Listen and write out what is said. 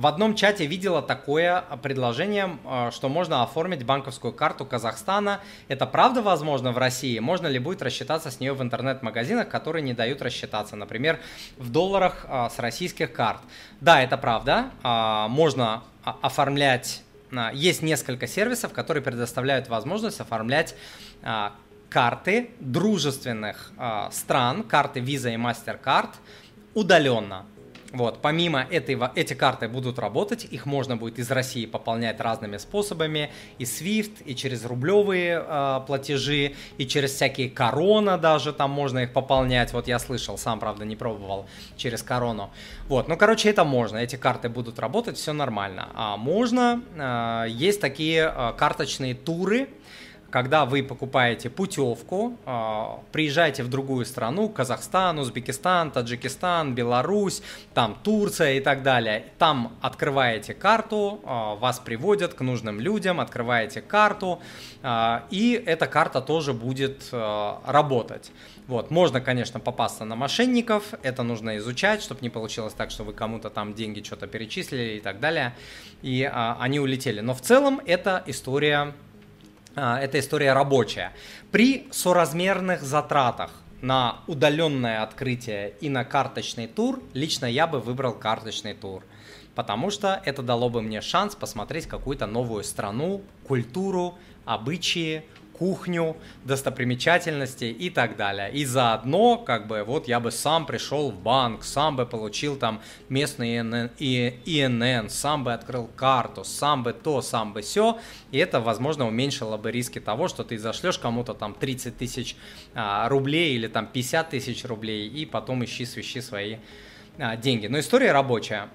в одном чате видела такое предложение, а, что можно оформить банковскую карту Казахстана. Это правда возможно в России? Можно ли будет рассчитаться с нее в интернет-магазинах, которые не дают рассчитаться, например, в долларах а, с российских карт? Да, это правда. А, можно оформлять... Есть несколько сервисов, которые предоставляют возможность оформлять карты дружественных стран, карты Visa и MasterCard удаленно. Вот, помимо этого, эти карты будут работать, их можно будет из России пополнять разными способами, и SWIFT, и через рублевые э, платежи, и через всякие корона даже там можно их пополнять. Вот я слышал, сам, правда, не пробовал через корону. Вот, ну, короче, это можно, эти карты будут работать, все нормально. А можно, э, есть такие э, карточные туры, когда вы покупаете путевку, а, приезжаете в другую страну, Казахстан, Узбекистан, Таджикистан, Беларусь, там Турция и так далее, там открываете карту, а, вас приводят к нужным людям, открываете карту, а, и эта карта тоже будет работать. Вот, можно, конечно, попасться на мошенников, это нужно изучать, чтобы не получилось так, что вы кому-то там деньги что-то перечислили и так далее, и они улетели. Но в целом это история эта история рабочая. При соразмерных затратах на удаленное открытие и на карточный тур, лично я бы выбрал карточный тур. Потому что это дало бы мне шанс посмотреть какую-то новую страну, культуру, обычаи, кухню, достопримечательности и так далее. И заодно, как бы, вот я бы сам пришел в банк, сам бы получил там местный ИНН, ИНН сам бы открыл карту, сам бы то, сам бы все. И это, возможно, уменьшило бы риски того, что ты зашлешь кому-то там 30 тысяч а, рублей или там 50 тысяч рублей, и потом ищи, свищи свои а, деньги. Но история рабочая.